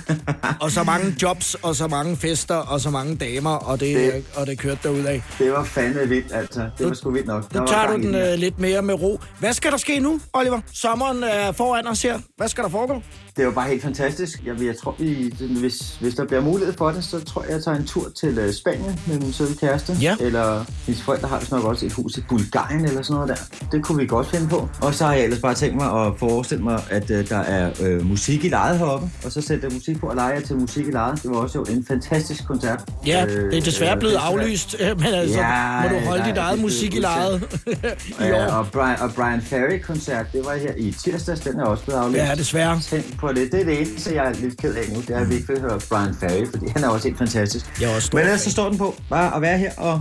Og så mange jobs, og så mange fester, og så mange damer, og det, Det- og det kørte derudad. det var fandme vildt, altså. Det var sgu vildt nok. Der Nu tager du i den øh, lidt mere med ro. Hvad skal der ske nu, Oliver? Sommeren er foran os her. Hvad skal der foregå? Det var bare helt fantastisk. Jeg, jeg tror, vi, hvis, hvis der bliver mulighed for det, så tror jeg, jeg tager en tur til øh, Spanien med min søde kæreste. Ja. Eller hendes forældre har vist nok også et hus i Bulgarien eller sådan noget der. Det kunne vi godt finde på. Og så har jeg ellers bare tænkt mig at forestille mig, at øh, der er øh, musik i lejet heroppe. Og så sætte musik på og lege til musik i lejet. Det var også jo en fantastisk koncert. Ja, Øh, det er desværre øh, blevet festival. aflyst, øh, men altså, Ja, må du holde nej, dit eget musik i lejet i år. og Brian, og Brian Ferry-koncert, det var her i tirsdags, den er også blevet aflyst. Ja, desværre. Tænk på det. Det er det eneste, jeg er lidt ked af nu, det er, at vi ikke vil høre Brian Ferry, fordi han er også helt fantastisk. Jeg er også stor Men ellers så står den på, bare at være her og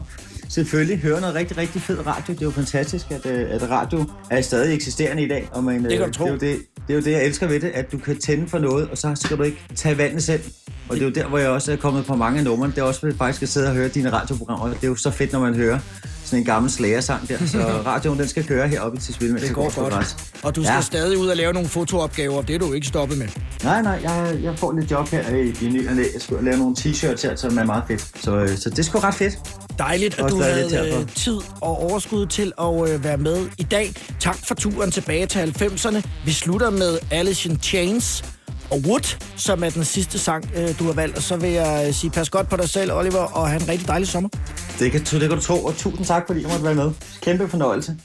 selvfølgelig høre noget rigtig, rigtig fed radio. Det er jo fantastisk, at, øh, at radio er stadig eksisterende i dag. Og man, øh, kan du tro. Det er, jo det, det er jo det, jeg elsker ved det, at du kan tænde for noget, og så skal du ikke tage vandet selv. Og det er jo der, hvor jeg også er kommet på mange af numrene. Det er også faktisk at sidde og høre dine radioprogrammer. Det er jo så fedt, når man hører sådan en gammel slagersang der. Så radioen, den skal køre heroppe til spil, Det går godt. græs. Og du skal Ja. stadig ud og lave nogle fotoopgaver. Det er du ikke stoppet med. Nej, nej, jeg, jeg får lidt job her i, i ny og næ. Jeg skal lave nogle t-shirts her, som er meget fedt. Så, øh, så det er sgu ret fedt. Dejligt, at du havde øh, tid og overskud til at øh, være med i dag. Tak for turen tilbage til 90'erne. Vi slutter med Alice in Chains og Wood, som er den sidste sang, øh, du har valgt. Og så vil jeg øh, sige, pas godt på dig selv, Oliver, og have en rigtig dejlig sommer. Det kan, det kan du tro, og tusind tak, fordi jeg måtte være med. Kæmpe fornøjelse.